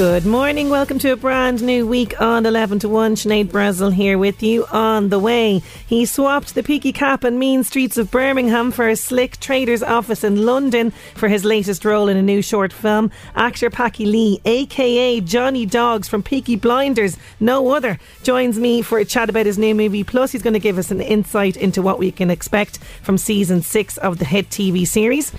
Good morning. Welcome to a brand new week on 11 to 1. Sinead Brazel here with you on the way. He swapped the peaky cap and mean streets of Birmingham for a slick trader's office in London for his latest role in a new short film. Actor Packy Lee, aka Johnny Dogs from Peaky Blinders, no other, joins me for a chat about his new movie. Plus, he's going to give us an insight into what we can expect from season six of the hit TV series.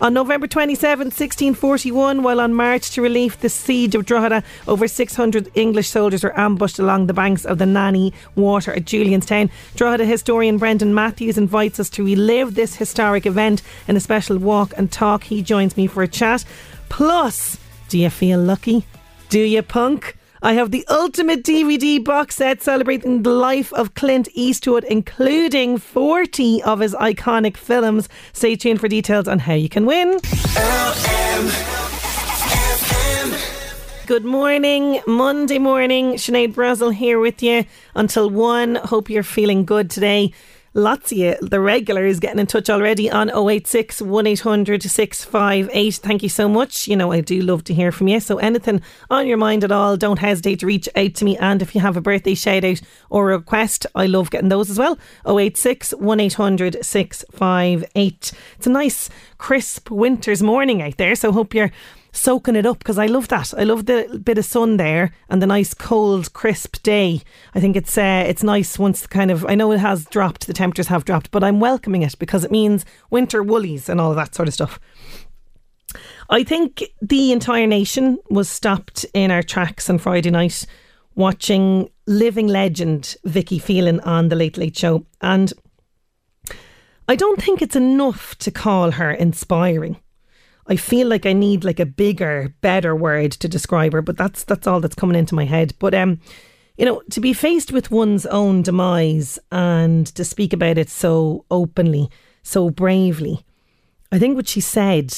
On November 27, 1641, while on march to relieve the siege of Drogheda, over 600 English soldiers were ambushed along the banks of the Nanny Water at Julianstown. Drogheda historian Brendan Matthews invites us to relive this historic event in a special walk and talk. He joins me for a chat. Plus, do you feel lucky? Do you punk? I have the ultimate DVD box set celebrating the life of Clint Eastwood, including 40 of his iconic films. Stay tuned for details on how you can win. Good morning, Monday morning. Sinead Brazel here with you until one. Hope you're feeling good today. Lots of you, the regulars, getting in touch already on 086 1800 658. Thank you so much. You know, I do love to hear from you. So, anything on your mind at all, don't hesitate to reach out to me. And if you have a birthday shout out or a request, I love getting those as well. 086 1800 658. It's a nice, crisp winter's morning out there. So, hope you're soaking it up because I love that. I love the bit of sun there and the nice cold, crisp day. I think it's uh, it's nice once the kind of. I know it has dropped, the temperatures have dropped, but I'm welcoming it because it means winter woolies and all that sort of stuff. I think the entire nation was stopped in our tracks on Friday night watching living legend Vicky Phelan on the Late Late Show, and I don't think it's enough to call her inspiring. I feel like I need like a bigger, better word to describe her, but that's that's all that's coming into my head. But um, you know, to be faced with one's own demise and to speak about it so openly, so bravely, I think what she said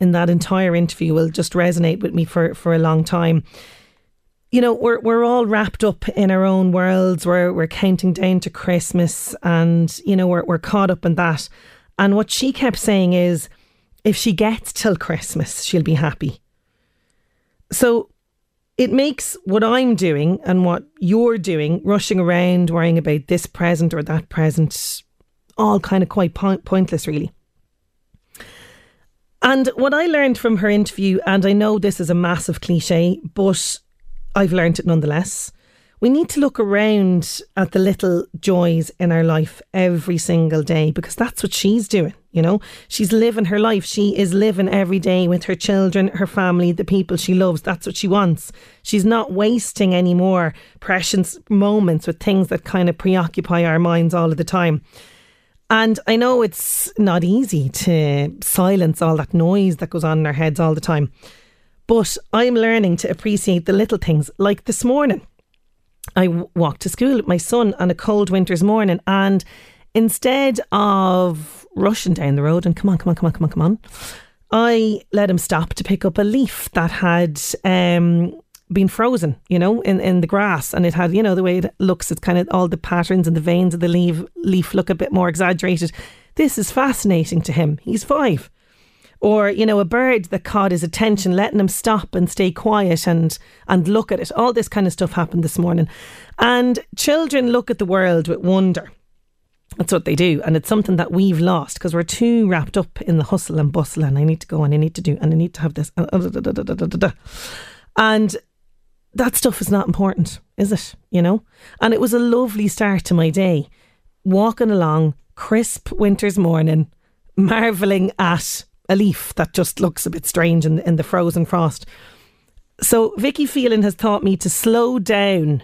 in that entire interview will just resonate with me for, for a long time. You know, we're we're all wrapped up in our own worlds. We're we're counting down to Christmas and, you know, we're we're caught up in that. And what she kept saying is if she gets till Christmas, she'll be happy. So it makes what I'm doing and what you're doing, rushing around, worrying about this present or that present, all kind of quite point- pointless, really. And what I learned from her interview, and I know this is a massive cliche, but I've learned it nonetheless. We need to look around at the little joys in our life every single day because that's what she's doing. You know, she's living her life. She is living every day with her children, her family, the people she loves. That's what she wants. She's not wasting any more precious moments with things that kind of preoccupy our minds all of the time. And I know it's not easy to silence all that noise that goes on in our heads all the time. But I'm learning to appreciate the little things like this morning. I w- walked to school with my son on a cold winter's morning, and instead of rushing down the road and come on, come on, come on, come on, come on, I let him stop to pick up a leaf that had um, been frozen, you know, in, in the grass. And it had, you know, the way it looks, it's kind of all the patterns and the veins of the leaf, leaf look a bit more exaggerated. This is fascinating to him. He's five. Or you know a bird that caught his attention letting him stop and stay quiet and and look at it. All this kind of stuff happened this morning. And children look at the world with wonder. That's what they do. And it's something that we've lost because we're too wrapped up in the hustle and bustle and I need to go and I need to do and I need to have this. And uh, that stuff is not important is it? You know? And it was a lovely start to my day. Walking along crisp winter's morning marveling at a leaf that just looks a bit strange in, in the frozen frost. So Vicky Phelan has taught me to slow down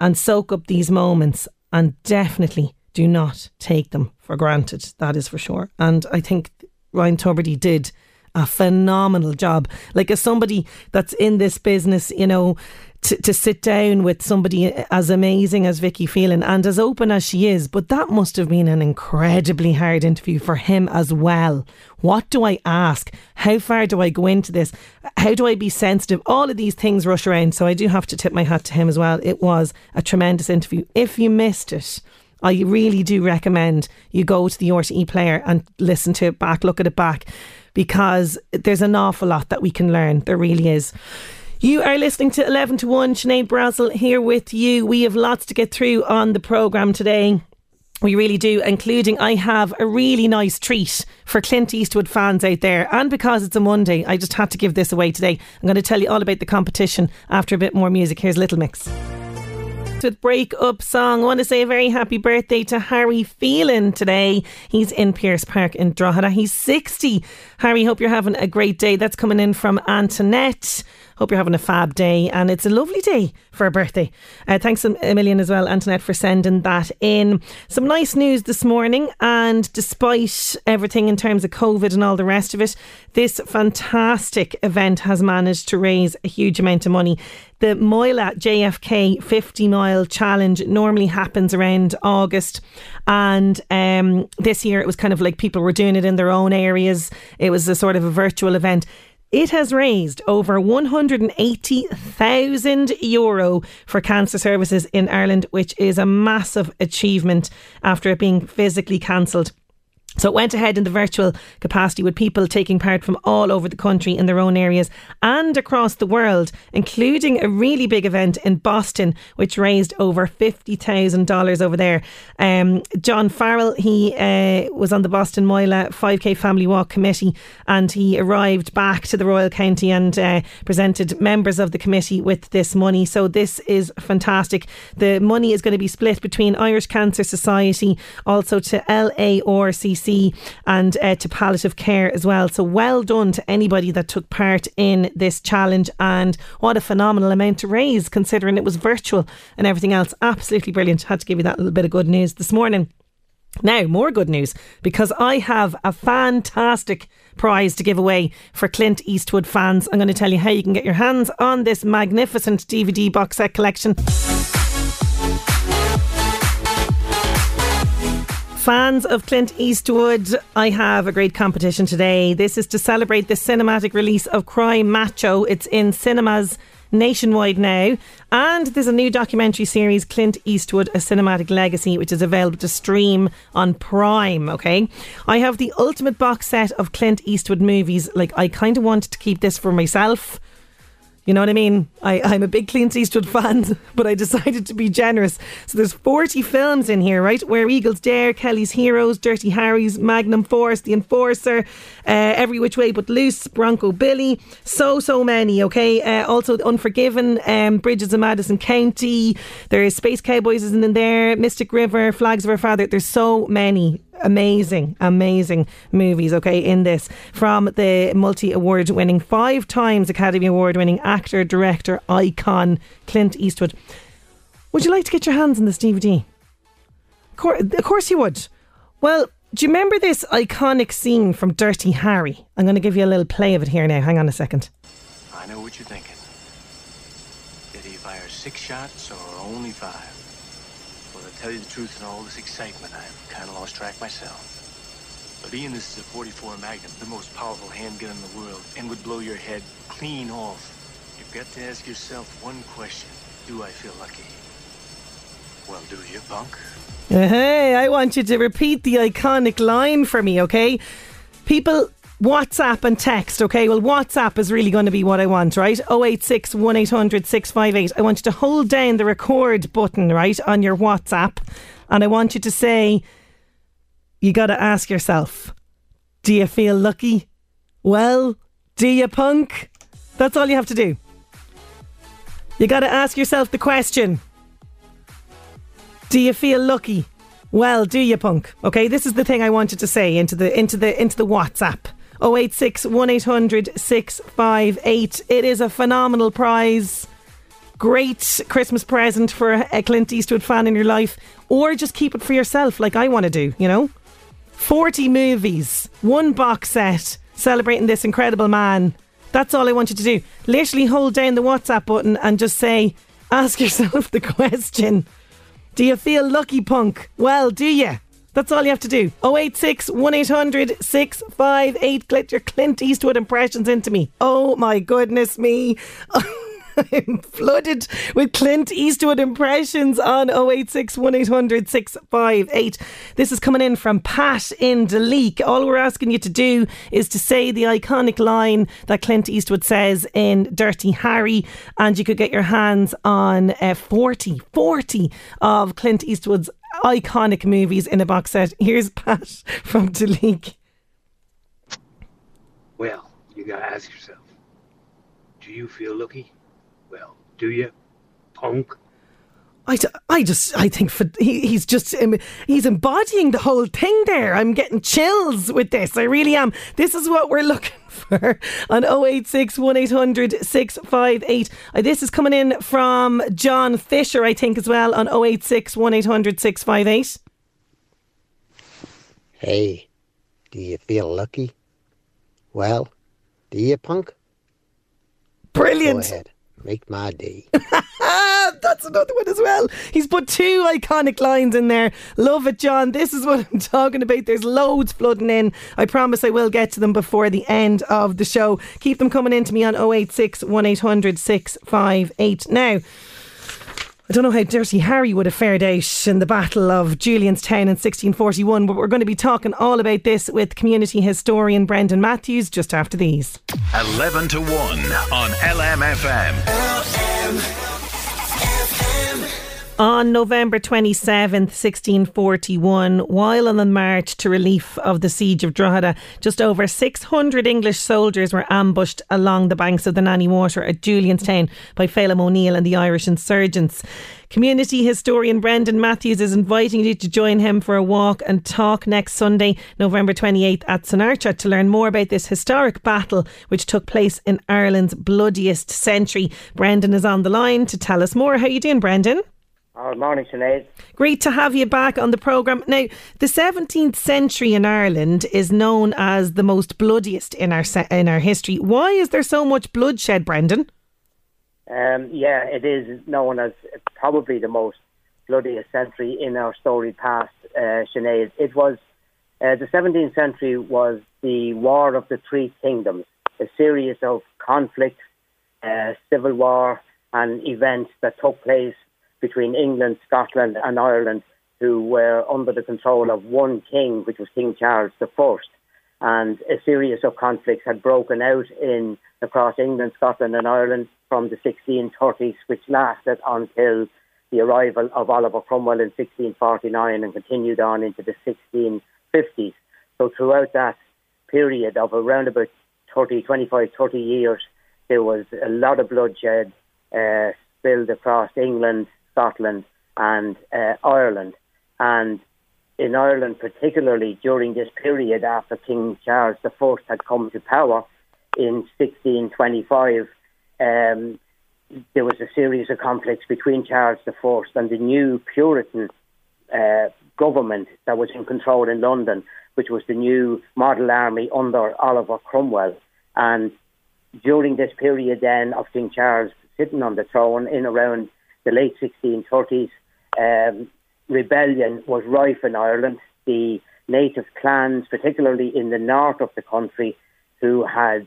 and soak up these moments and definitely do not take them for granted. That is for sure. And I think Ryan Tubridy did a phenomenal job. Like as somebody that's in this business, you know, to, to sit down with somebody as amazing as Vicky Phelan and as open as she is, but that must have been an incredibly hard interview for him as well. What do I ask? How far do I go into this? How do I be sensitive? All of these things rush around. So I do have to tip my hat to him as well. It was a tremendous interview. If you missed it, I really do recommend you go to the RTE player and listen to it back, look at it back, because there's an awful lot that we can learn. There really is. You are listening to 11 to 1. Sinead Brazel here with you. We have lots to get through on the programme today. We really do, including I have a really nice treat for Clint Eastwood fans out there. And because it's a Monday, I just had to give this away today. I'm going to tell you all about the competition after a bit more music. Here's Little Mix with Break Up song. I want to say a very happy birthday to Harry Phelan today. He's in Pearse Park in Drogheda. He's 60. Harry, hope you're having a great day. That's coming in from Antoinette. Hope you're having a fab day and it's a lovely day for a birthday. Uh, thanks a million as well, Antoinette, for sending that in. Some nice news this morning, and despite everything in terms of COVID and all the rest of it, this fantastic event has managed to raise a huge amount of money. The Moylagh JFK 50 mile challenge normally happens around August, and um, this year it was kind of like people were doing it in their own areas. It was a sort of a virtual event. It has raised over 180,000 euro for cancer services in Ireland, which is a massive achievement after it being physically cancelled. So it went ahead in the virtual capacity with people taking part from all over the country in their own areas and across the world, including a really big event in Boston, which raised over $50,000 over there. Um, John Farrell, he uh, was on the Boston Moylagh 5K Family Walk Committee and he arrived back to the Royal County and uh, presented members of the committee with this money. So this is fantastic. The money is going to be split between Irish Cancer Society, also to LARCC and uh, to palliative care as well. So well done to anybody that took part in this challenge and what a phenomenal amount to raise considering it was virtual and everything else. Absolutely brilliant. Had to give you that little bit of good news this morning. Now, more good news because I have a fantastic prize to give away for Clint Eastwood fans. I'm going to tell you how you can get your hands on this magnificent DVD box set collection. Fans of Clint Eastwood, I have a great competition today. This is to celebrate the cinematic release of Cry Macho. It's in cinemas nationwide now. And there's a new documentary series, Clint Eastwood, A Cinematic Legacy, which is available to stream on Prime. Okay. I have the ultimate box set of Clint Eastwood movies. Like, I kind of wanted to keep this for myself you know what I mean? I, I'm a big Clint Eastwood fan, but I decided to be generous. So there's 40 films in here, right? Where Eagles Dare, Kelly's Heroes, Dirty Harry's, Magnum Force, The Enforcer, uh, Every Which Way But Loose, Bronco Billy. So, so many, okay? Uh, also Unforgiven, um, Bridges of Madison County. There's Space Cowboys is in there, Mystic River, Flags of Our Father. There's so many amazing, amazing movies, okay, in this from the multi award winning, five times Academy Award winning actor, director, icon, Clint Eastwood. Would you like to get your hands on this DVD? Of course you would. Well, do you remember this iconic scene from Dirty Harry? I'm going to give you a little play of it here now. Hang on a second. I know what you're thinking. Did he fire six shots or only five? Well, to tell you the truth, in all this excitement, I've kind of lost track myself. But Ian, this is a 44 Magnum, the most powerful handgun in the world, and would blow your head clean off. You've got to ask yourself one question. Do I feel lucky? Well, do you, punk? Hey, I want you to repeat the iconic line for me, okay? People WhatsApp and text, okay? Well, WhatsApp is really going to be what I want, right? 086 1800 658. I want you to hold down the record button, right, on your WhatsApp. And I want you to say, you got to ask yourself, do you feel lucky? Well, do you, punk? That's all you have to do. You got to ask yourself the question Do you feel lucky? Well, do you, punk? Okay, this is the thing I wanted to say into the into the into the WhatsApp. 086 1800 658. It is a phenomenal prize. Great Christmas present for a Clint Eastwood fan in your life. Or just keep it for yourself, like I want to do, you know? 40 movies, one box set celebrating this incredible man. That's all I want you to do. Literally hold down the WhatsApp button and just say, ask yourself the question Do you feel lucky, punk? Well, do you? That's all you have to do. 086 1800 658. Get your Clint Eastwood impressions into me. Oh my goodness me. I'm flooded with Clint Eastwood impressions on 086 1800 658. This is coming in from Pat in Duleek. All we're asking you to do is to say the iconic line that Clint Eastwood says in Dirty Harry, and you could get your hands on uh, 40, 40 of Clint Eastwood's Oh. iconic movies in a box set. Here's Pat from Duleek. Well, you gotta ask yourself, do you feel lucky? Well, do you, punk? I, I just I think for, he, he's just he's embodying the whole thing there. I'm getting chills with this. I really am. This is what we're looking for on 086 1800 658. Uh, this is coming in from John Fisher, I think, as well on 086 1800 658. Hey, do you feel lucky? Well, do you, punk? Brilliant. Go ahead. Make my day. That's another one as well. He's put two iconic lines in there. Love it, John. This is what I'm talking about. There's loads flooding in. I promise I will get to them before the end of the show. Keep them coming in to me on 086 1800 658. Now, I don't know how Dirty Harry would have fared out in the Battle of Julian's Julianstown in 1641, but we're going to be talking all about this with community historian Brendan Matthews just after these. 11 to 1 on LMFM. On November 27th, 1641, while on the march to relief of the siege of Drogheda, just over 600 English soldiers were ambushed along the banks of the Nanny Water at Julianstown by Phelim O'Neill and the Irish insurgents. Community historian Brendan Matthews is inviting you to join him for a walk and talk next Sunday, November 28th at Sonairte to learn more about this historic battle which took place in Ireland's bloodiest century. Brendan is on the line to tell us more. How are you doing, Brendan? Oh, morning, Sinead. Great to have you back on the programme. Now, the 17th century in Ireland is known as the most bloodiest in our in our history. Why is there so much bloodshed, Brendan? Um, yeah, it is known as probably the most bloodiest century in our storied past, uh, Sinead. It was uh, the 17th century was the War of the Three Kingdoms, a series of conflicts, uh, civil war, and events that took place between England, Scotland, and Ireland, who were under the control of one king, which was King Charles I. And a series of conflicts had broken out in across England, Scotland, and Ireland from the 1630s, which lasted until the arrival of Oliver Cromwell in 1649 and continued on into the 1650s. So throughout that period of around about 30, 25, 30 years, there was a lot of bloodshed uh, spilled across England, Scotland, and uh, Ireland. And in Ireland, particularly during this period after King Charles I had come to power in 1625, um, there was a series of conflicts between Charles I and the new Puritan uh, government that was in control in London, which was the new model army under Oliver Cromwell. And during this period then of King Charles sitting on the throne in around the late 1630s, um, rebellion was rife in Ireland. The native clans, particularly in the north of the country, who had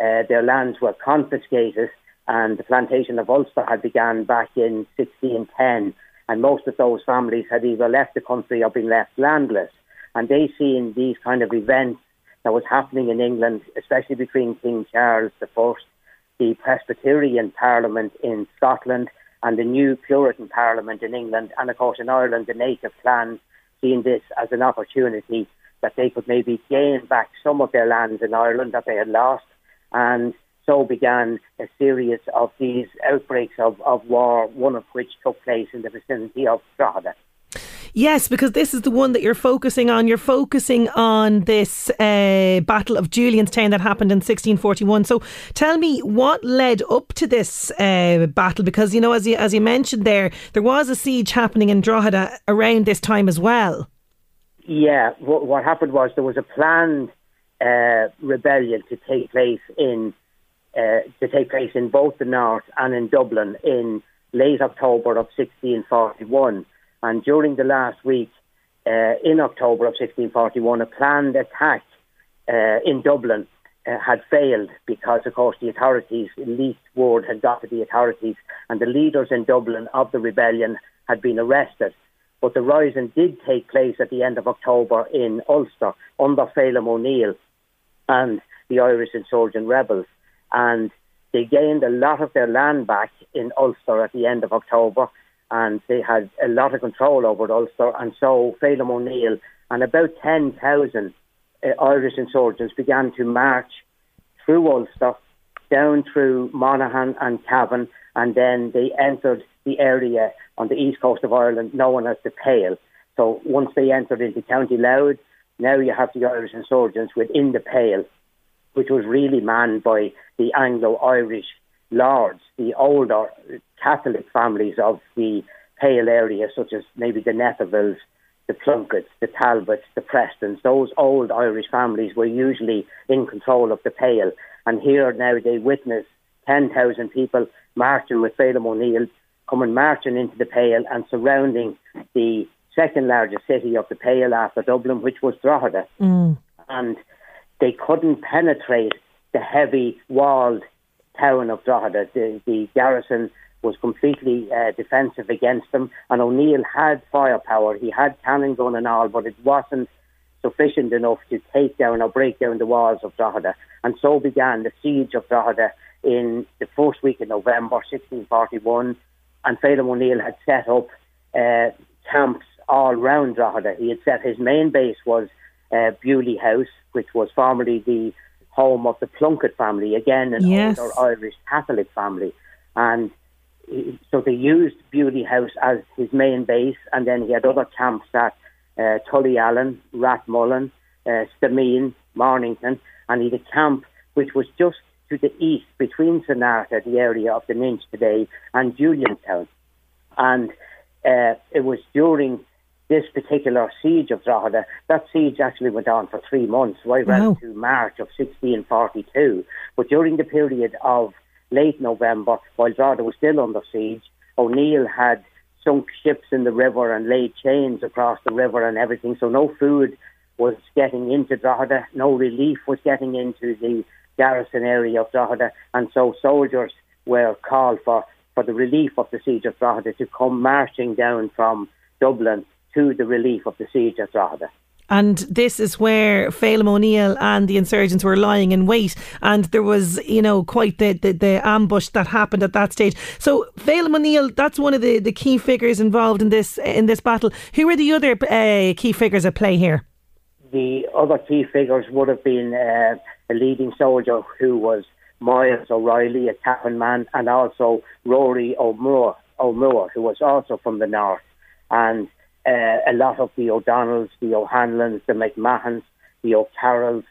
uh, their lands were confiscated, and the plantation of Ulster had begun back in 1610, and most of those families had either left the country or been left landless. And they seen these kind of events that was happening in England, especially between King Charles I, the Presbyterian Parliament in Scotland, and the new Puritan Parliament in England, and of course in Ireland, the native clans seeing this as an opportunity that they could maybe gain back some of their lands in Ireland that they had lost, and so began a series of these outbreaks of, of war, one of which took place in the vicinity of Drogheda. Yes, because this is the one that you're focusing on. You're focusing on this uh, Battle of Julianstown that happened in 1641. So tell me what led up to this uh, battle, because you know, as you as you mentioned there, there was a siege happening in Drogheda around this time as well. Yeah, what, what happened was there was a planned uh, rebellion to take place in uh, to take place in both the north and in Dublin in late October of 1641. And during the last week uh, in October of 1641, a planned attack uh, in Dublin uh, had failed because, of course, the authorities, leaked word had got to the authorities, and the leaders in Dublin of the rebellion had been arrested. But the rising did take place at the end of October in Ulster under Phelim O'Neill and the Irish insurgent rebels. And they gained a lot of their land back in Ulster at the end of October and they had a lot of control over Ulster. And so Phelim O'Neill and about 10,000 uh, Irish insurgents began to march through Ulster, down through Monaghan and Cavan, and then they entered the area on the east coast of Ireland known as the Pale. So once they entered into County Louth, now you have the Irish insurgents within the Pale, which was really manned by the Anglo-Irish lords, the older Catholic families of the Pale area, such as maybe the Nethervilles, the Plunketts, the Talbots, the Prestons, those old Irish families were usually in control of the Pale. And here now they witness 10,000 people marching with Phelim O'Neill, coming marching into the Pale and surrounding the second largest city of the Pale after Dublin, which was Drogheda. Mm. And they couldn't penetrate the heavy walled town of Drogheda. The, the garrison was completely uh, defensive against them, and O'Neill had firepower. He had cannon gun and all, but it wasn't sufficient enough to take down or break down the walls of Drogheda. And so began the siege of Drogheda in the first week of November 1641. And Phelim O'Neill had set up uh, camps all round Drogheda. He had set his main base was uh, Beaulieu House, which was formerly the home of the Plunkett family, again an yes. older Irish Catholic family. And so they used Beaulieu House as his main base, and then he had other camps at uh, Tullyallen, Rathmullen, uh, Stameen, Mornington, and he had a camp which was just to the east between Sonairte, the area of the Ninch today, and Julianstown. And uh, it was during this particular siege of Drogheda, that siege actually went on for three months, right wow. around to March of 1642. But during the period of late November, while Drogheda was still under siege, O'Neill had sunk ships in the river and laid chains across the river and everything. So no food was getting into Drogheda, no relief was getting into the garrison area of Drogheda, and so soldiers were called for for the relief of the siege of Drogheda to come marching down from Dublin to the relief of the siege of Drogheda. And this is where Phelim O'Neill and the insurgents were lying in wait. And there was, you know, quite the, the, the ambush that happened at that stage. So Phelim O'Neill, that's one of the, the key figures involved in this in this battle. Who were the other uh, key figures at play here? The other key figures would have been uh, a leading soldier who was Miles O'Reilly, a Cavan man, and also Rory O'Moore, O'Moore, who was also from the north. And uh, a lot of the O'Donnells, the O'Hanlons, the McMahons, the O'Carrolls,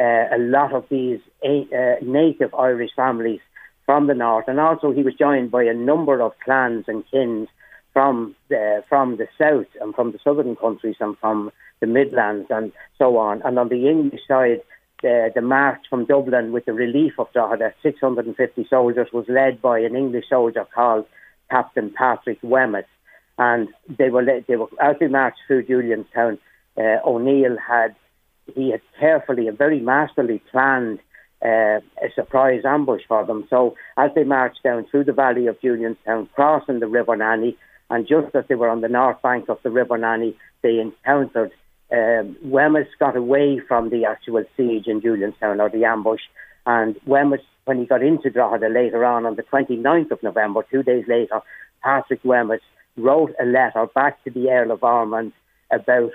uh, a lot of these a- uh, native Irish families from the north, and also he was joined by a number of clans and kins from the, from the south and from the southern countries and from the Midlands and so on. And on the English side, the, the march from Dublin with the relief of Drogheda, 650 soldiers, was led by an English soldier called Captain Patrick Wemyss and they were they were as they marched through Julianstown. Uh, O'Neill had he had carefully and very masterly planned uh, a surprise ambush for them. So as they marched down through the valley of Julianstown, crossing the River Nanny, and just as they were on the north bank of the River Nanny, they encountered um, Wemyss got away from the actual siege in Julianstown or the ambush, and Wemyss, when he got into Drogheda later on, on the 29th of November, two days later, Patrick Wemyss wrote a letter back to the Earl of Ormond about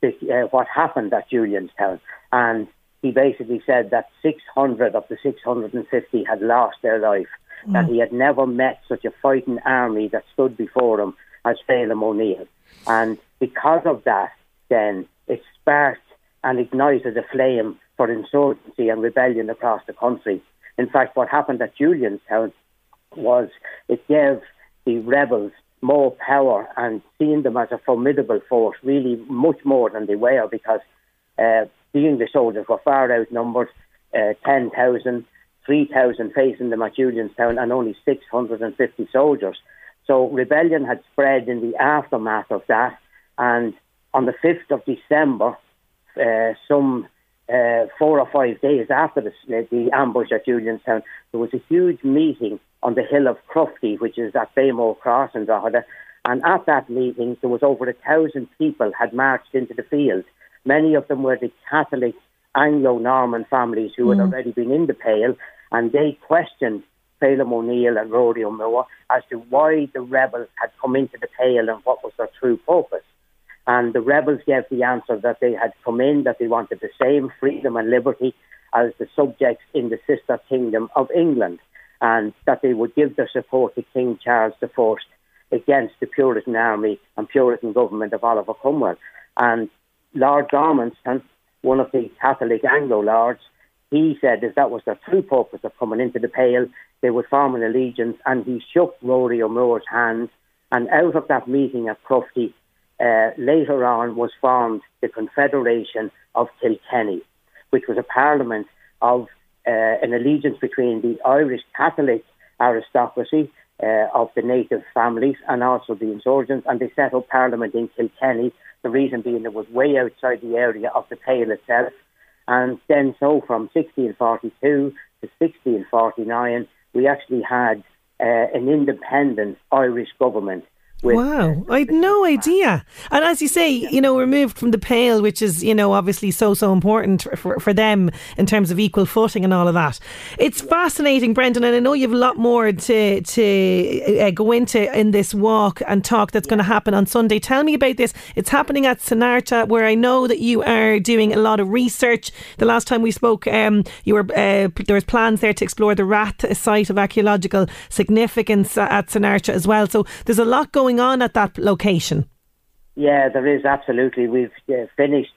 the, uh, what happened at Julianstown. And he basically said that 600 of the 650 had lost their life, mm. that he had never met such a fighting army that stood before him as Phelim O'Neill. And because of that, then it sparked and ignited a flame for insurgency and rebellion across the country. In fact, what happened at Julianstown was it gave the rebels more power and seeing them as a formidable force, really much more than they were, because uh, the English soldiers were far outnumbered uh, 10,000, 3,000 facing them at Julianstown, and only 650 soldiers. So rebellion had spread in the aftermath of that, and on the 5th of December, uh, some uh, four or five days after the, the ambush at Julianstown, there was a huge meeting on the hill of Crofty, which is at Beamore Cross in Drogheda. And at that meeting, there was over a thousand people had marched into the field. Many of them were the Catholic Anglo-Norman families who mm. had already been in the Pale, and they questioned Phelim O'Neill and Rory O'Moore as to why the rebels had come into the Pale and what was their true purpose. And the rebels gave the answer that they had come in, that they wanted the same freedom and liberty as the subjects in the sister kingdom of England, and that they would give their support to King Charles I against the Puritan army and Puritan government of Oliver Cromwell. And Lord Gormanston, one of the Catholic Anglo lords, he said that that was their true purpose of coming into the Pale. They would form an allegiance, and he shook Rory O'Moore's hand. And out of that meeting at Crofty, uh, later on was formed the Confederation of Kilkenny, which was a parliament of uh, an allegiance between the Irish Catholic aristocracy uh, of the native families and also the insurgents, and they set up parliament in Kilkenny. The reason being it was way outside the area of the Pale itself. And then, so from 1642 to 1649, we actually had uh, an independent Irish government wow, I had no idea. And as you say, you know, removed from the pale, which is, you know, obviously so, so important for, for them in terms of equal footing and all of that. It's fascinating, Brendan, and I know you have a lot more to, to uh, go into in this walk and talk that's going to happen on Sunday. Tell me about this. It's happening at Sonairte, where I know that you are doing a lot of research. The last time we spoke, um, you were uh, there was plans there to explore the Rath site of archaeological significance at Sonairte as well. So there's a lot going going on at that location? Yeah, there is absolutely. We've uh, finished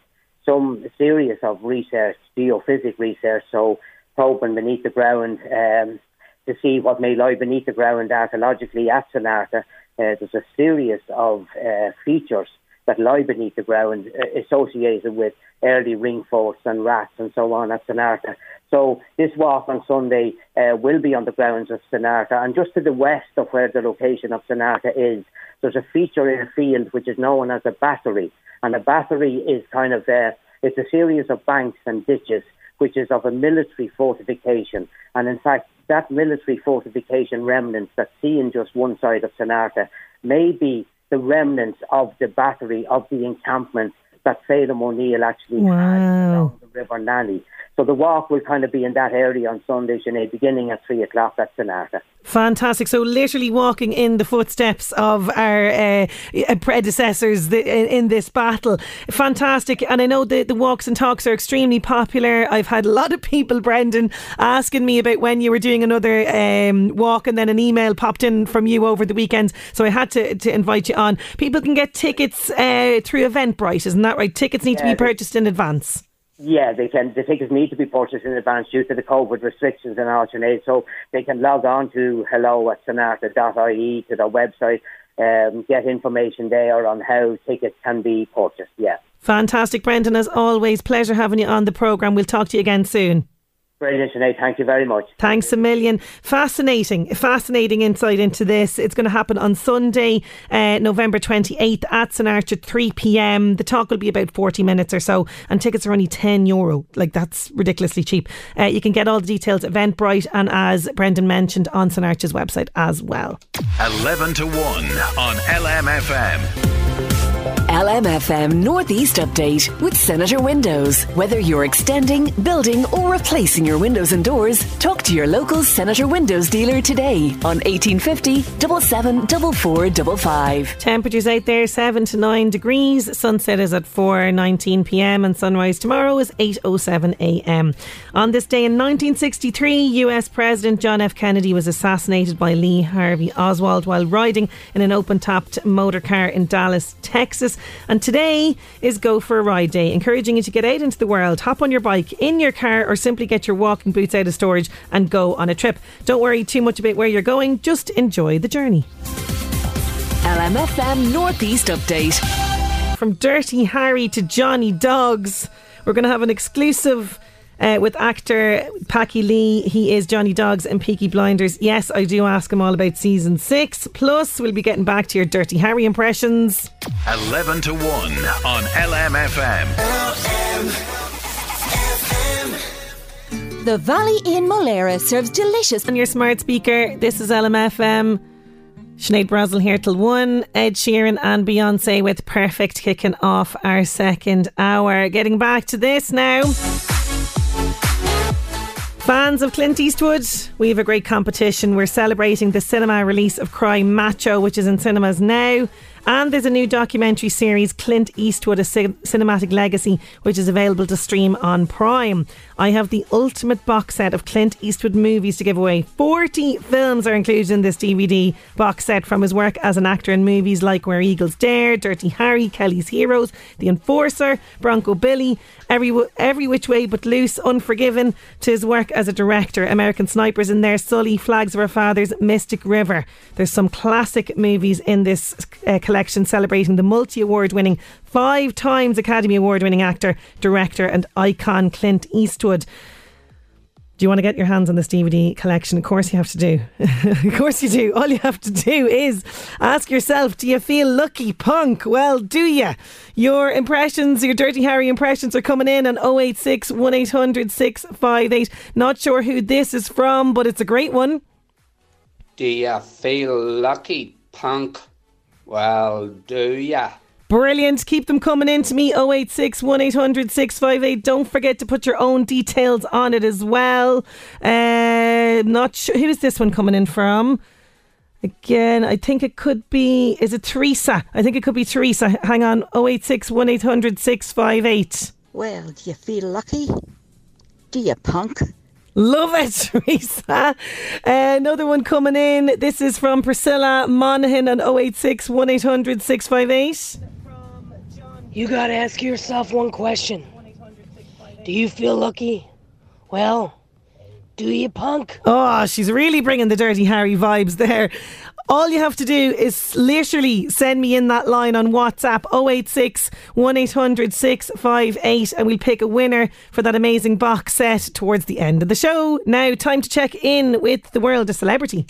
some series of research, geophysics research, so probing beneath the ground um, to see what may lie beneath the ground archaeologically at Sonairte. Uh, there's a series of uh, features that lie beneath the ground uh, associated with early ring forts and rats and so on at Sonairte. So this walk on Sunday uh, will be on the grounds of Sonairte, and just to the west of where the location of Sonairte is, there's a feature in a field which is known as a battery, and a battery is kind of a, it's a series of banks and ditches which is of a military fortification, and in fact that military fortification remnants that see in just one side of Sonairte may be the remnants of the battery of the encampment that Phelim O'Neill actually wow. had along the River Nanny. So the walk will kind of be in that area on Sunday, Sinead, beginning at three o'clock at Sonairte. Fantastic. So, literally walking in the footsteps of our uh, uh predecessors in this battle. Fantastic. And I know the, the walks and talks are extremely popular. I've had a lot of people, Brendan, asking me about when you were doing another um, walk, and then an email popped in from you over the weekend. So, I had to, to invite you on. People can get tickets uh, through Eventbrite, isn't that right? Tickets need yeah, to be purchased in advance. Yeah, they can. The tickets need to be purchased in advance due to the COVID restrictions and alternate. So they can log on to hello at sonairte.ie to their website, um, get information there on how tickets can be purchased. Yeah. Fantastic, Brendan. As always, pleasure having you on the programme. We'll talk to you again soon. Brilliant, Sinead. Thank you very much. Thanks a million. Fascinating, fascinating insight into this. It's going to happen on Sunday, uh, November 28th at Sonairte at 3 pm. The talk will be about 40 minutes or so, and tickets are only 10 euro. Like, that's ridiculously cheap. Uh, you can get all the details at Eventbrite and, as Brendan mentioned, on Sonairte's website as well. 11 to 1 on LMFM. LMFM Northeast Update with Senator Windows. Whether you're extending, building, or replacing your windows and doors, talk to your local Senator Windows dealer today on 1850 774455. Temperatures out there 7 to 9 degrees. Sunset is at 4:19 p.m. and sunrise tomorrow is 8:07 a.m. On this day in 1963, US President John F. Kennedy was assassinated by Lee Harvey Oswald while riding in an open-topped motor car in Dallas, Texas. And today is Go for a Ride Day, encouraging you to get out into the world, hop on your bike, in your car, or simply get your walking boots out of storage and go on a trip. Don't worry too much about where you're going, just enjoy the journey. LMFM Northeast Update. From Dirty Harry to Johnny Dogs, we're going to have an exclusive. Uh, with actor Packy Lee, he is Johnny Dogs and Peaky Blinders. Yes, I do ask him all about season six. Plus, we'll be getting back to your Dirty Harry impressions. 11 to 1 on LMFM. The Valley Inn Molera serves delicious. On your smart speaker, this is LMFM. Sinead Brazel here till one. Ed Sheeran and Beyonce with Perfect kicking off our second hour. Getting back to this now. Fans of Clint Eastwood, we have a great competition. We're celebrating the cinema release of Cry Macho, which is in cinemas now. And there's a new documentary series, Clint Eastwood, a cin- cinematic legacy, which is available to stream on Prime. I have the ultimate box set of Clint Eastwood movies to give away. 40 films are included in this DVD box set from his work as an actor in movies like Where Eagles Dare, Dirty Harry, Kelly's Heroes, The Enforcer, Bronco Billy, Every, Every Which Way But Loose, Unforgiven, to his work as a director, American Snipers in there, Sully, Flags of Our Fathers, Mystic River. There's some classic movies in this uh, collection celebrating the multi award winning, five times Academy Award winning actor, director, and icon Clint Eastwood. Do you want to get your hands on this DVD collection? Of course, you have to do. of course, you do. All you have to do is ask yourself Do you feel lucky, punk? Well, do you? Your impressions, your Dirty Harry impressions, are coming in on 086 1800 658. Not sure who this is from, but it's a great one. Do you feel lucky, punk? Well, do ya? Brilliant. Keep them coming in to me 086 1800 658. Don't forget to put your own details on it as well. Uh, not sure. Who is this one coming in from? Again, I think it could be. Is it Teresa? I think it could be Teresa. Hang on 086 1800 658. Well, do you feel lucky? Do you, punk? Love it, Teresa. Uh, another one coming in. This is from Priscilla Monaghan on 086 1800 658. You gotta ask yourself one question Do you feel lucky? Well, do you, punk? Oh, she's really bringing the Dirty Harry vibes there. All you have to do is literally send me in that line on WhatsApp 086 1800 658 and we'll pick a winner for that amazing box set towards the end of the show. Now, time to check in with the world of celebrity.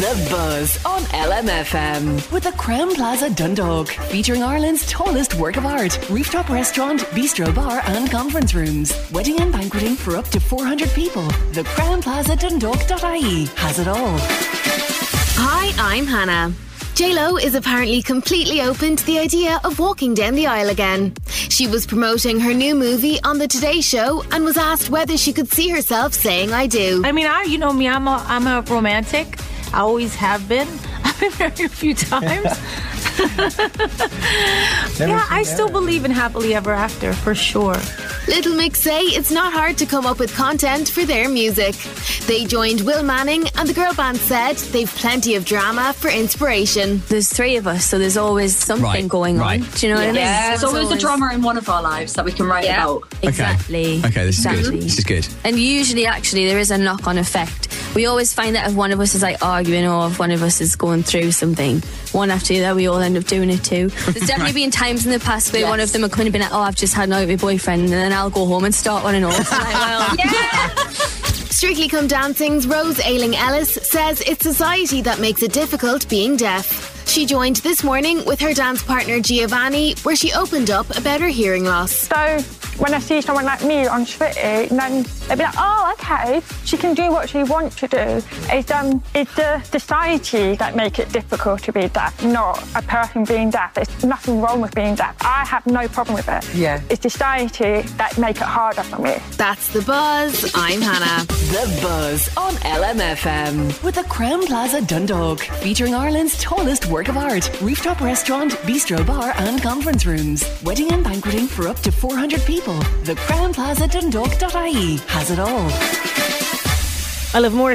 The Buzz on LMFM with the Crowne Plaza Dundalk, featuring Ireland's tallest work of art, rooftop restaurant, bistro bar, and conference rooms. Wedding and banqueting for up to 400 people. The Crowne Plaza Dundalk.ie has it all. Hi, I'm Hannah. JLo is apparently completely open to the idea of walking down the aisle again. She was promoting her new movie on the Today Show and was asked whether she could see herself saying "I do." I mean, I, you know me, I'm a, I'm a romantic. I always have been. I've been married a few times. yeah, I still believe in happily ever after for sure. Little Mix say it's not hard to come up with content for their music. They joined Will Manning, and the girl band said they've plenty of drama for inspiration. There's three of us, so there's always something Right, going right. on. Do you know what I mean? Yeah, There's always a drama in one of our lives that we can write Yeah. about. Exactly. Okay, okay this is exactly. good. This is good. And usually, actually, there is a knock on effect. We always find that if one of us is like arguing or if one of us is going through something, one after the other, we all end up doing it too. There's definitely Right. been times in the past where one of them have kind of been like, oh, I've just had an out with my boyfriend, and then I'll go home and start one and all. So like, well, Strictly Come Dancing's Rose Ayling-Ellis says it's society that makes it difficult being deaf. She joined this morning with her dance partner Giovanni, where she opened up about her hearing loss. So, when I see someone like me on Twitter, then they'd be like, oh, okay, she can do what she wants to do. It's, um, it's the society that make it difficult to be deaf, not a person being deaf. There's nothing wrong with being deaf. I have no problem with it. Yeah. It's society that make it harder for me. That's The Buzz. I'm Hannah. The Buzz on LMFM with the Crowne Plaza Dundalk, featuring Ireland's tallest work of art, rooftop restaurant, bistro bar, and conference rooms. Wedding and banqueting for up to 400 people. The Crowne Plaza Dundalk.ie has it all. I'll have more.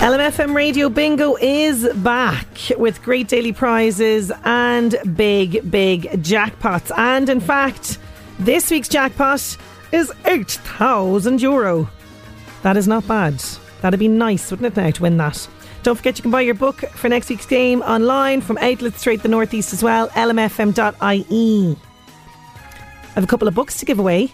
LMFM Radio Bingo is back with great daily prizes and big, big jackpots. And in fact, this week's jackpot is 8,000 euro. That is not bad. That'd be nice, wouldn't it, now, to win that? Don't forget you can buy your book for next week's game online from outlets throughout the northeast as well, lmfm.ie. I have a couple of books to give away.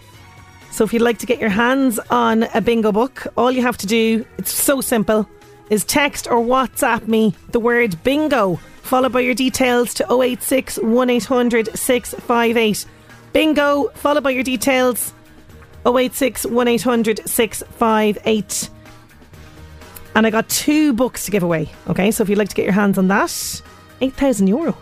So if you'd like to get your hands on a bingo book, all you have to do, it's so simple, is text or WhatsApp me the word bingo, followed by your details to 086 1800 658. Bingo, followed by your details 086 1800 658. And I got two books to give away. Okay, so if you'd like to get your hands on that, 8,000 euro.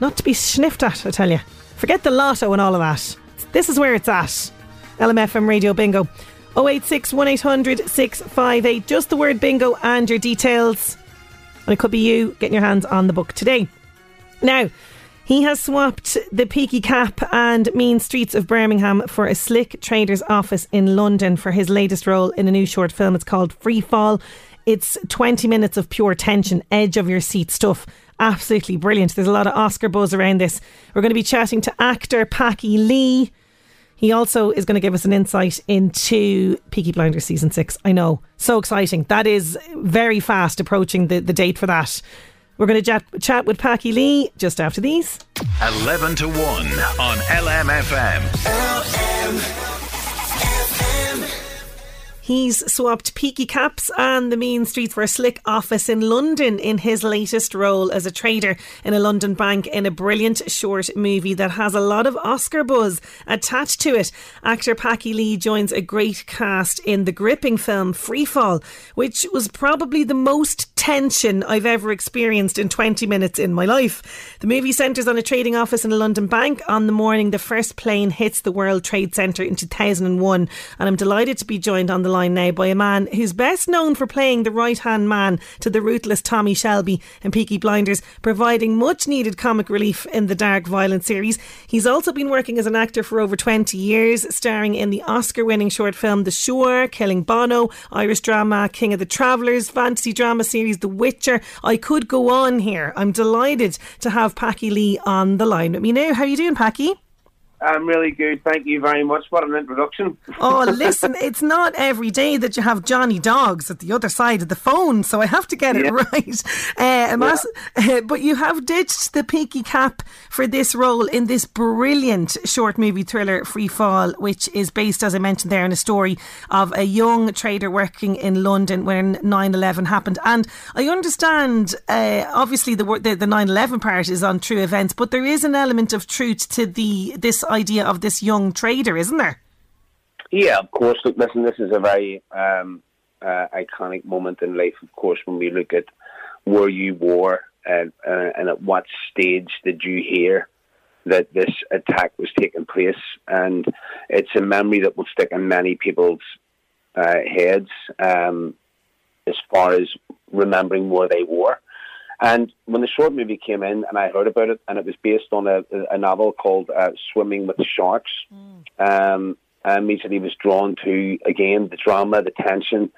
Not to be sniffed at, I tell you. Forget the lotto and all of that. This is where it's at. LMFM Radio Bingo. 086 1800 658. Just the word bingo and your details. And it could be you getting your hands on the book today. Now, he has swapped the peaky cap and mean streets of Birmingham for a slick trader's office in London for his latest role in a new short film. It's called Free Fall. It's 20 minutes of pure tension, edge of your seat stuff. Absolutely brilliant. There's a lot of Oscar buzz around this. We're going to be chatting to actor Packy Lee. He also is going to give us an insight into Peaky Blinders season six. I know, so exciting. That is very fast approaching the, the date for that. We're going to chat, chat with Packy Lee just after these. 11 to 1 on LMFM. He's swapped peaky caps and the mean streets for a slick office in London in his latest role as a trader in a London bank in a brilliant short movie that has a lot of Oscar buzz attached to it. Actor Packy Lee joins a great cast in the gripping film Freefall, which was probably the most tension I've ever experienced in 20 minutes in my life. The movie centres on a trading office in a London bank on the morning the first plane hits the World Trade Centre in 2001, and I'm delighted to be joined on the line now by a man who's best known for playing the right hand man to the ruthless Tommy Shelby in Peaky Blinders, providing much needed comic relief in the dark, violent series. He's also been working as an actor for over 20 years, starring in the Oscar winning short film The Shore, Killing Bono, Irish drama King of the Travellers, fantasy drama series The Witcher. I could go on here. I'm delighted to have Packy Lee on the line with me now. How are you doing, Packy? I'm really good. Thank you very much. What an introduction. Oh, listen, it's not every day that you have Johnny Dogs at the other side of the phone, so I have to get it right. Uh, uh, but you have ditched the peaky cap for this role in this brilliant short movie thriller, Free Fall, which is based, as I mentioned there, on a story of a young trader working in London when 9 11 happened. And I understand, uh, obviously, the, the the 9 11 part is on true events, but there is an element of truth to the this idea of this young trader, isn't there? Yeah, of course. Look, listen, this is a very um, uh, iconic moment in life, of course, when we look at where you were and, uh, and at what stage did you hear that this attack was taking place. And it's a memory that will stick in many people's uh, heads um, as far as remembering where they were. And when the short movie came in, and I heard about it, and it was based on a, a novel called uh, "Swimming with Sharks," um, I immediately was drawn to again the drama, the tension,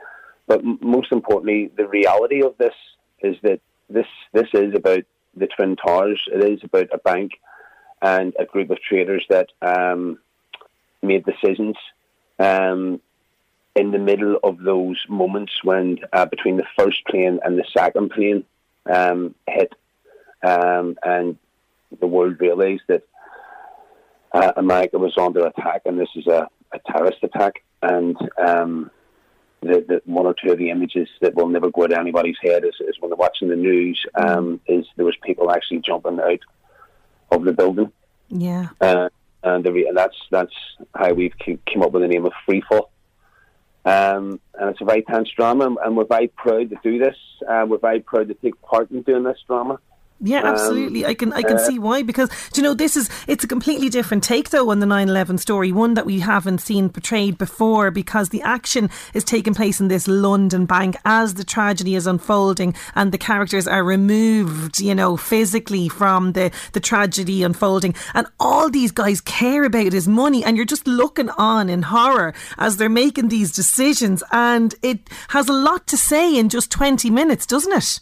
but m- most importantly, the reality of this is that this this is about the Twin Towers. It is about a bank and a group of traders that um, made decisions um, in the middle of those moments when uh, between the first plane and the second plane um, hit, um, and the world realised that uh, America was under attack, and this is a, a terrorist attack. And um, the, the one or two of the images that will never go of anybody's head is, is when they're watching the news. Um, is there was people actually jumping out of the building. Yeah. Uh, and the and that's that's how we've came up with the name of Freefall. Um, and it's a very tense drama, and- we're very proud to do this. Uh, we're very proud to take part in doing this drama. Yeah, Um, absolutely. I can I can uh, see why because do you know this is it's a completely different take though on the 9/11 story, one that we haven't seen portrayed before because the action is taking place in this London bank as the tragedy is unfolding and the characters are removed, you know, physically from the the tragedy unfolding and all these guys care about is money and you're just looking on in horror as they're making these decisions and it has a lot to say in just 20 minutes, doesn't it?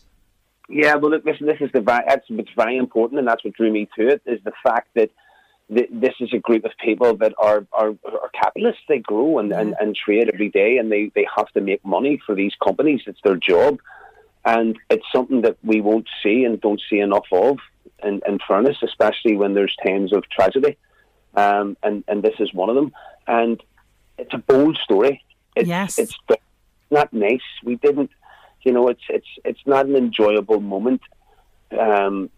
Yeah, well, look, listen, this is the that's what's very important, and that's what drew me to it is the fact that th- this is a group of people that are are, are capitalists. They grow and, and, and trade every day, and they, they have to make money for these companies. It's their job, and it's something that we won't see and don't see enough of. In, in fairness, especially when there's times of tragedy, um, and and this is one of them. And it's a bold story. It's, yes, it's not nice. We didn't you know, it's it's it's not an enjoyable moment um,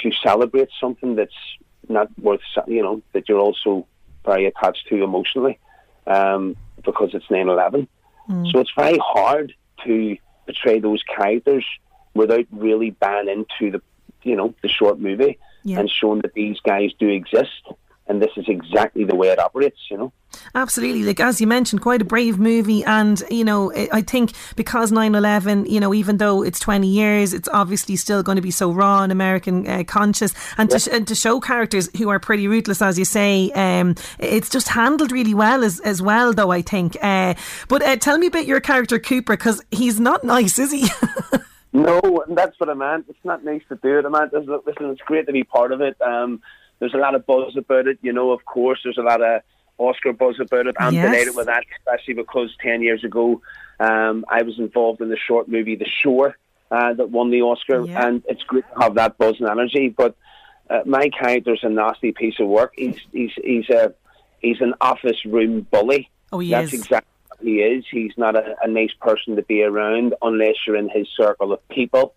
to celebrate something that's not worth, you know, that you're also very attached to emotionally um, because it's 9/11. Mm. So it's very hard to portray those characters without really buying into the, you know, the short movie Yeah. and showing that these guys do exist. And this is exactly the way it operates, you know. Absolutely. Like, as you mentioned, quite a brave movie. And, you know, I think because 9 11, you know, even though it's 20 years, it's obviously still going to be so raw and American uh, conscious. And, to sh- and to show characters who are pretty ruthless, as you say, um, it's just handled really well as, as well, though, I think. Uh, but uh, tell me about your character, Cooper, because he's not nice, is he? No, and that's what I meant. It's not nice to do it. I meant, listen, listen, it's great to be part of it. Um, there's a lot of buzz about it, you know. Of course, there's a lot of Oscar buzz about it. I'm Yes. delighted with that, especially because ten years ago, um, I was involved in the short movie The Shore uh, that won the Oscar, Yeah. and it's great to have that buzz and energy. But uh, my character's a nasty piece of work. He's he's he's a he's an office room bully. Oh, he That's is. exactly what he is. He's not a, a nice person to be around unless you're in his circle of people.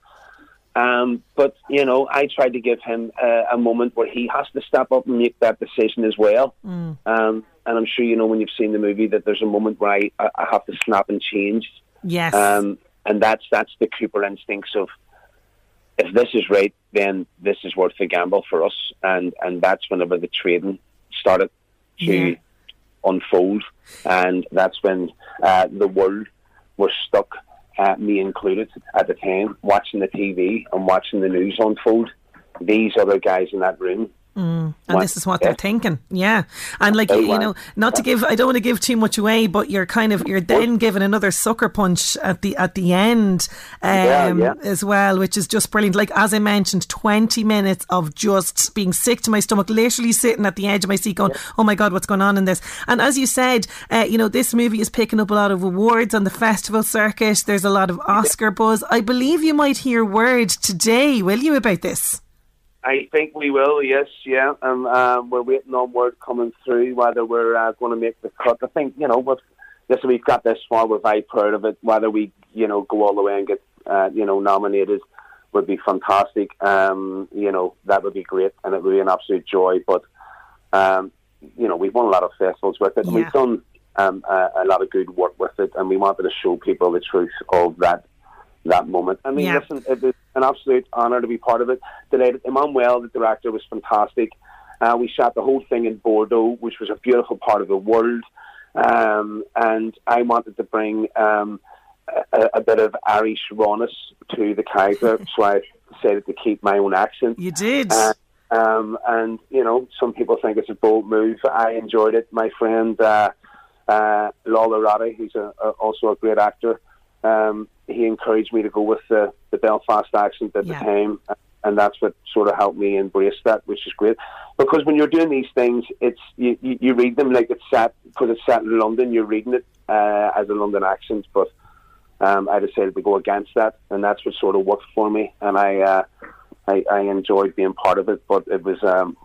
Um, but you know, I tried to give him uh, a moment where he has to step up and make that decision as well. Mm. Um, and I'm sure you know when you've seen the movie that there's a moment where I, I I have to snap and change. Yes. Um, and that's that's the Cooper instincts of if this is right, then this is worth the gamble for us. And and that's whenever the trading started to Yeah. unfold, and that's when uh, the world was stuck, uh, me included, at the time, watching the TV and watching the news unfold. These other guys in that room Mm. And What? this is what Yeah. they're thinking, yeah. And like you know, not to give, I don't want to give too much away, but you're kind of you're then given another sucker punch at the at the end, um, Yeah, yeah. as well, which is just brilliant. Like as I mentioned, twenty minutes of just being sick to my stomach, literally sitting at the edge of my seat, going, "Oh my god, what's going on in this?" And as you said, uh, you know, this movie is picking up a lot of awards on the festival circuit. There's a lot of Oscar buzz. I believe you might hear word today, will you, about this? I think we will, yes, yeah. Um, um, we're waiting on word coming through whether we're uh, going to make the cut. I think, you know, we've, listen, we've got this far. We're very proud of it. Whether we, you know, go all the way and get, uh, you know, nominated would be fantastic. Um, you know, that would be great and it would be an absolute joy. But, um, you know, we've won a lot of festivals with it. and We've done um, a, a lot of good work with it and we wanted to show people the truth of that that moment. I mean, Yeah. listen, it was an absolute honour to be part of it. Delighted. Emmanuel, the director, was fantastic. Uh, we shot the whole thing in Bordeaux, which was a beautiful part of the world. Um, and I wanted to bring um, a, a bit of Irish rawness to the character, so I decided to keep my own accent. You did. Uh, um, and, you know, some people think it's a bold move. I enjoyed it. My friend uh, uh, Lalor Roddy, who's a, a, also a great actor, um, he encouraged me to go with the, the Belfast accent at Yeah. the time. And that's what sort of helped me embrace that, which is great. Because when you're doing these things, it's you, you, you read them like it's set because it's set in London. You're reading it uh, as a London accent, but um, I decided to go against that, and that's what sort of worked for me. And I uh, I, I enjoyed being part of it, but it was um,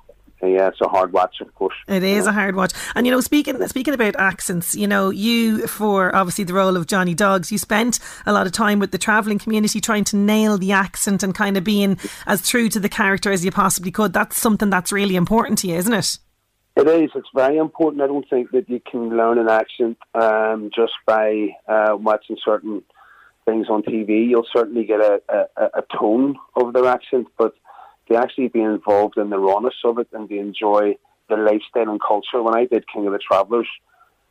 yeah, it's a hard watch, of course. It is a hard watch. And you know, speaking speaking about accents, you know, you for obviously the role of Johnny Dogs, you spent a lot of time with the travelling community trying to nail the accent and kind of being as true to the character as you possibly could. That's something that's really important to you, isn't it? It is. It's very important. I don't think that you can learn an accent um, just by uh, watching certain things on TV. You'll certainly get a, a, a tone of their accent, but to actually be involved in the rawness of it and to enjoy the lifestyle and culture. When I did King of the Travellers,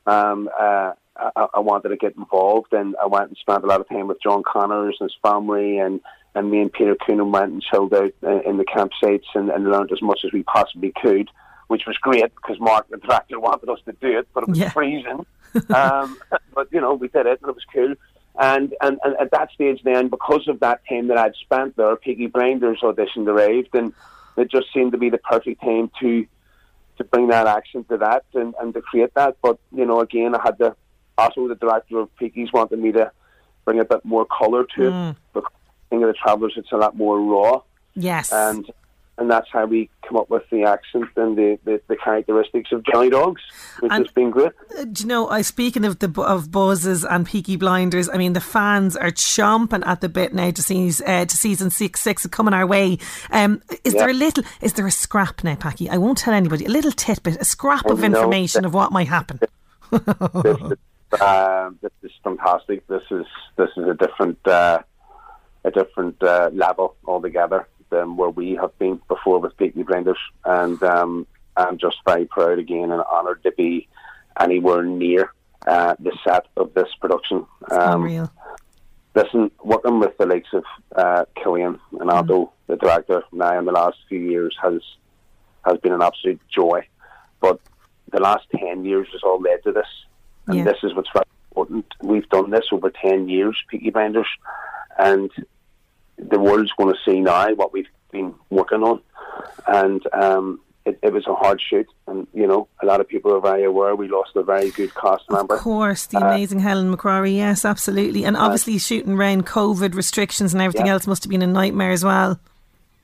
um, uh, I, I, wanted to get involved, and I went and spent a lot of time with John Connors and his family, and, and me and Peter Coonan went and chilled out in the campsites and, and learned as much as we possibly could, which was great because Mark, the director, wanted us to do it, but it was Yeah. freezing. um, but you know, we did it, and it was cool. And, and and at that stage, then because of that time that I'd spent there, Peaky Blinders audition arrived, and it just seemed to be the perfect time to to bring that action to that and, and to create that. But you know, again, I had to also the director of Peaky's wanted me to bring a bit more colour to Mm. it. Because King of the Travellers, it's a lot more raw, Yes. and and that's how we come up with the accent and the, the, the characteristics of Johnny Dogs, which And- has been great. Uh, Do you know, I speaking of the of buzzes and Peaky Blinders. I mean, the fans are chomping at the bit now to see uh, to season six six coming our way. Um, is there a little? Is there a scrap now, Packy? I won't tell anybody. A little tidbit, a scrap of information that- of what might happen. this, is, um, this is fantastic. This is this is a different uh, a different uh, level altogether than where we have been before with Peaky Blinders, and um, I'm just very proud again and honoured to be anywhere near uh, the set of this production. Um, listen, working with the likes of uh, Cillian and Aldo, the director, now in the last few years has has been an absolute joy. But the last ten years has all led to this, and Yeah. this is what's very important. We've done this over ten years, Peaky Blinders, and the world's going to see now what we've been working on, and. Um, it, it was a hard shoot, and you know a lot of people are very aware we lost a very good cast member. Of course, the Uh, amazing Helen McCrory. Yes, absolutely, and obviously shooting around COVID restrictions and everything Yeah. else must have been a nightmare as well.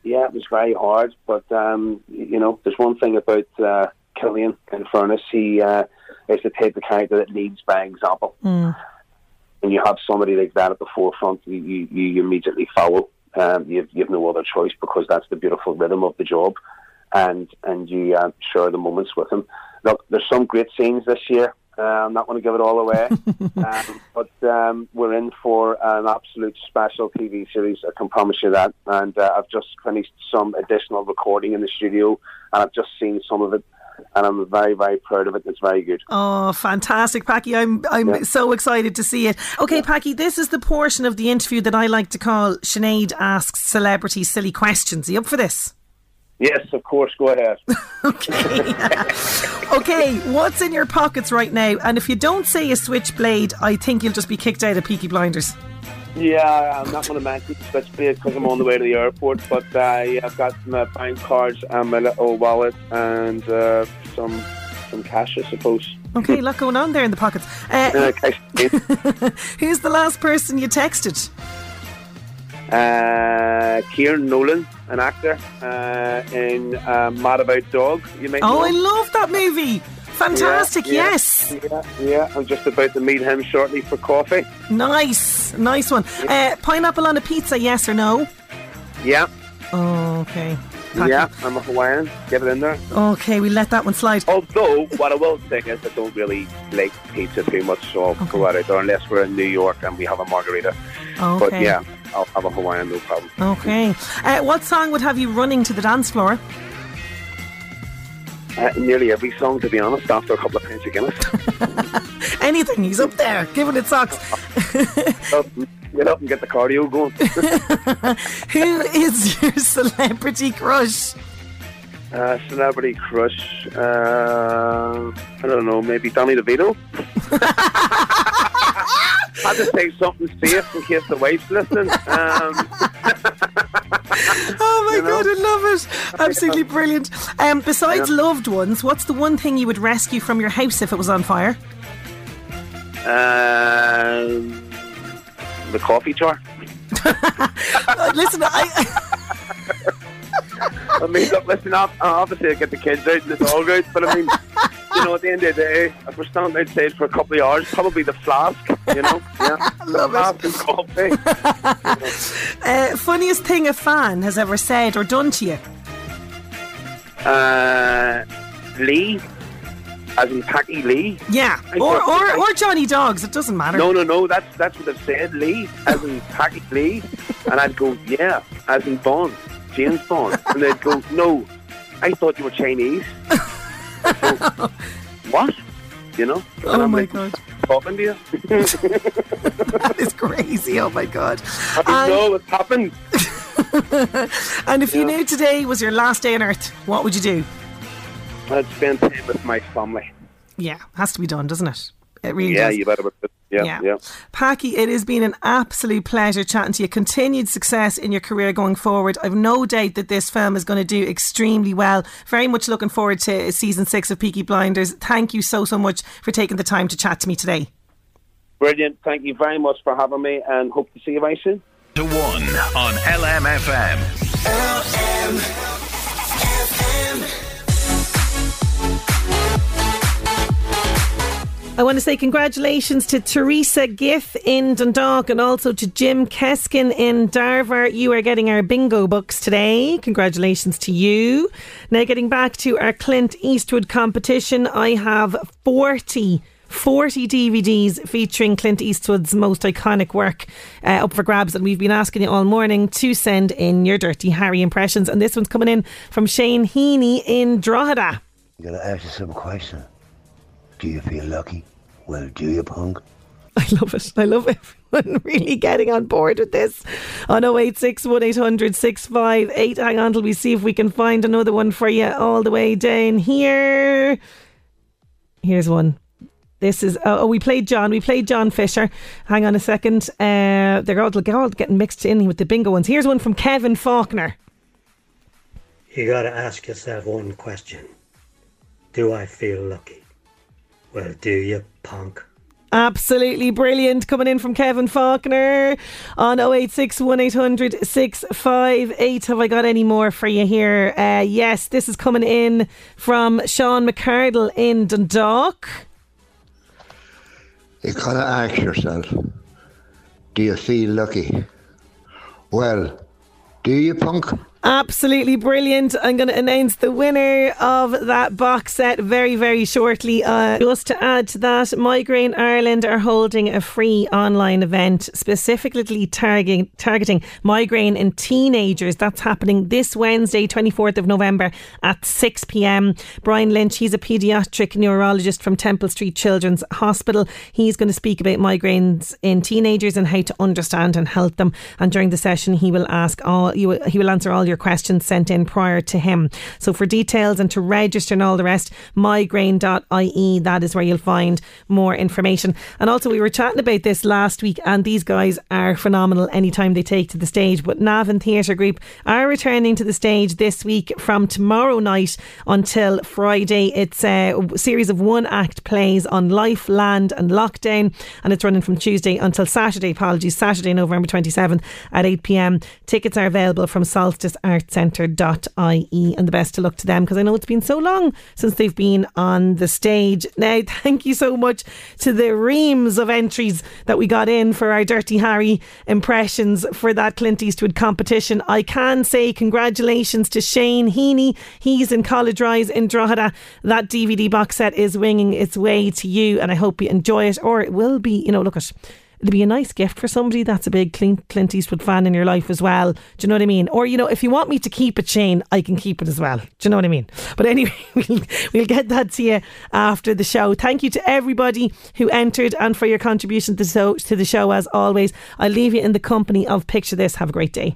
Yeah, it was very hard, but um, you know, there's one thing about uh, Cillian. In fairness, he uh, is the type of character that leads by example. Mm. When you have somebody like that at the forefront, you, you, you immediately follow. Um, you've, you've no other choice because that's the beautiful rhythm of the job, and and you uh, share the moments with him. Look, there's some great scenes this year. Uh, I'm not going to give it all away, um, but um, we're in for an absolute special TV series. I can promise you that. And uh, I've just finished some additional recording in the studio, and I've just seen some of it, and I'm very, very proud of it. It's very good. Oh, fantastic, Packy! I'm I'm Yeah. so excited to see it. Okay, Packy, this is the portion of the interview that I like to call Sinead asks celebrities silly questions. Are you up for this? Yes, of course. Go ahead. Okay. okay, what's in your pockets right now? And if you don't say a switchblade, I think you'll just be kicked out of Peaky Blinders. Yeah, I'm not going to mention Switchblade because I'm on the way to the airport. But uh, yeah, I've got my bank cards and my little wallet and uh, some some cash, I suppose. Okay, a lot going on there in the pockets. Uh, Uh, who's the last person you texted? uh, Kieran Nolan, an actor uh, in uh, Mad About Dog. You might Oh, know I love that movie. Fantastic, Yeah, yeah, yes. Yeah, yeah, I'm just about to meet him shortly for coffee. Nice, nice one. Uh, pineapple on a pizza, yes or no? Yeah, Oh, okay. yeah, I'm a Hawaiian. Get it in there. Okay, we let that one slide. Although, what I will say is I don't really like pizza too much, so I'll go out there unless we're in New York and we have a margarita. Okay. But yeah, I'll have a Hawaiian, no problem. Okay. Uh, what song would have you running to the dance floor? Uh, nearly every song, to be honest, after a couple of pints of Guinness. Anything, he's up there, giving it socks. Get up and get the cardio going. Who is your celebrity crush? uh, celebrity crush. Uh, I don't know, maybe Danny DeVito? Had just say something safe in case the wife's listening. Um, You know? god, I love it. Absolutely brilliant. Um, besides loved ones, what's the one thing you would rescue from your house if it was on fire? um, the coffee jar. Listen, I. I mean, look, listen, ob- obviously I get the kids out and it's all good, but I mean, you know, at the end of the day, if we're standing outside for a couple of hours, probably the flask, you know, yeah, Love the it. flask and coffee. Uh, funniest thing a fan has ever said or done to you? Uh, Lee, as in Packy Lee. Yeah, I or or, or Johnny Dogs. It doesn't matter. No, no, no. That's that's what they've said, Lee, as in Packy Lee, and I'd go, yeah, as in Bond, James Bond, and they'd go, no, I thought you were Chinese. Go, what? You know? Oh my like, God. To you? that is crazy. Oh my god. I don't know what's happened. And if you knew today was your last day on earth, what would you do? I'd spend time with my family. Yeah, has to be done, doesn't it? It really yeah, does. you better. Yeah, Yeah. yeah. Packy, it has been an absolute pleasure chatting to you. Continued success in your career going forward. I've no doubt that this film is going to do extremely well. Very much looking forward to season six of Peaky Blinders. Thank you so, so much for taking the time to chat to me today. Brilliant. Thank you very much for having me, and hope to see you very soon. To one on LMFM. I want to say congratulations to Teresa Giff in Dundalk and also to Jim Keskin in Darver. You are getting our bingo books today. Congratulations to you. Now, getting back to our Clint Eastwood competition, I have 40. 40 DVDs featuring Clint Eastwood's most iconic work uh, up for grabs, and we've been asking you all morning to send in your Dirty Harry impressions. And this one's coming in from Shane Heaney in Drogheda. You gotta ask yourself a question. Do you feel lucky? Well, do you, punk? I love it. I love everyone really getting on board with this. On 086 1800 658. Hang on till we see if we can find another one for you all the way down here. Here's one. This is, oh, oh, we played John. We played John Fisher. Hang on a second. Uh, they're all, they're all getting mixed in with the bingo ones. Here's one from Kevin Faulkner. You gotta ask yourself one question. Do I feel lucky? Well, do you, punk? Absolutely brilliant coming in from Kevin Faulkner on 086 1800 658. Have I got any more for you here? Uh, yes, this is coming in from Sean McCardle in Dundalk. You gotta ask yourself, do you feel lucky? Well, do you, punk? Absolutely brilliant. I'm going to announce the winner of that box set very, very shortly. Uh, just to add to that, Migraine Ireland are holding a free online event specifically targeting, targeting migraine in teenagers. That's happening this Wednesday, 24th of November at 6 pm. Brian Lynch, he's a paediatric neurologist from Temple Street Children's Hospital. He's going to speak about migraines in teenagers and how to understand and help them. And during the session, he will ask all, he will answer all your questions sent in prior to him. So for details and to register and all the rest, migraine.ie, that is where you'll find more information. And also, we were chatting about this last week, and these guys are phenomenal anytime they take to the stage. But Navan Theatre Group are returning to the stage this week from tomorrow night until Friday. It's a series of one act plays on life, land, and lockdown, and it's running from Tuesday until Saturday. Apologies, Saturday, November 27th at 8 pm. Tickets are available from solsticeartcentre.ie, and the best to look to them because I know it's been so long since they've been on the stage. Now, thank you so much to the reams of entries that we got in for our Dirty Harry impressions for that Clint Eastwood competition. I can say congratulations to Shane Heaney. He's in College Rise in Drogheda. That DVD box set is winging its way to you, and I hope you enjoy it. Or it will be, you know, look at. It'll be a nice gift for somebody that's a big Clint, Eastwood fan in your life as well. Do you know what I mean? Or, you know, if you want me to keep it, Shane, I can keep it as well. Do you know what I mean? But anyway, we'll, we'll get that to you after the show. Thank you to everybody who entered and for your contribution to, so, to the show as always. I'll leave you in the company of Picture This. Have a great day.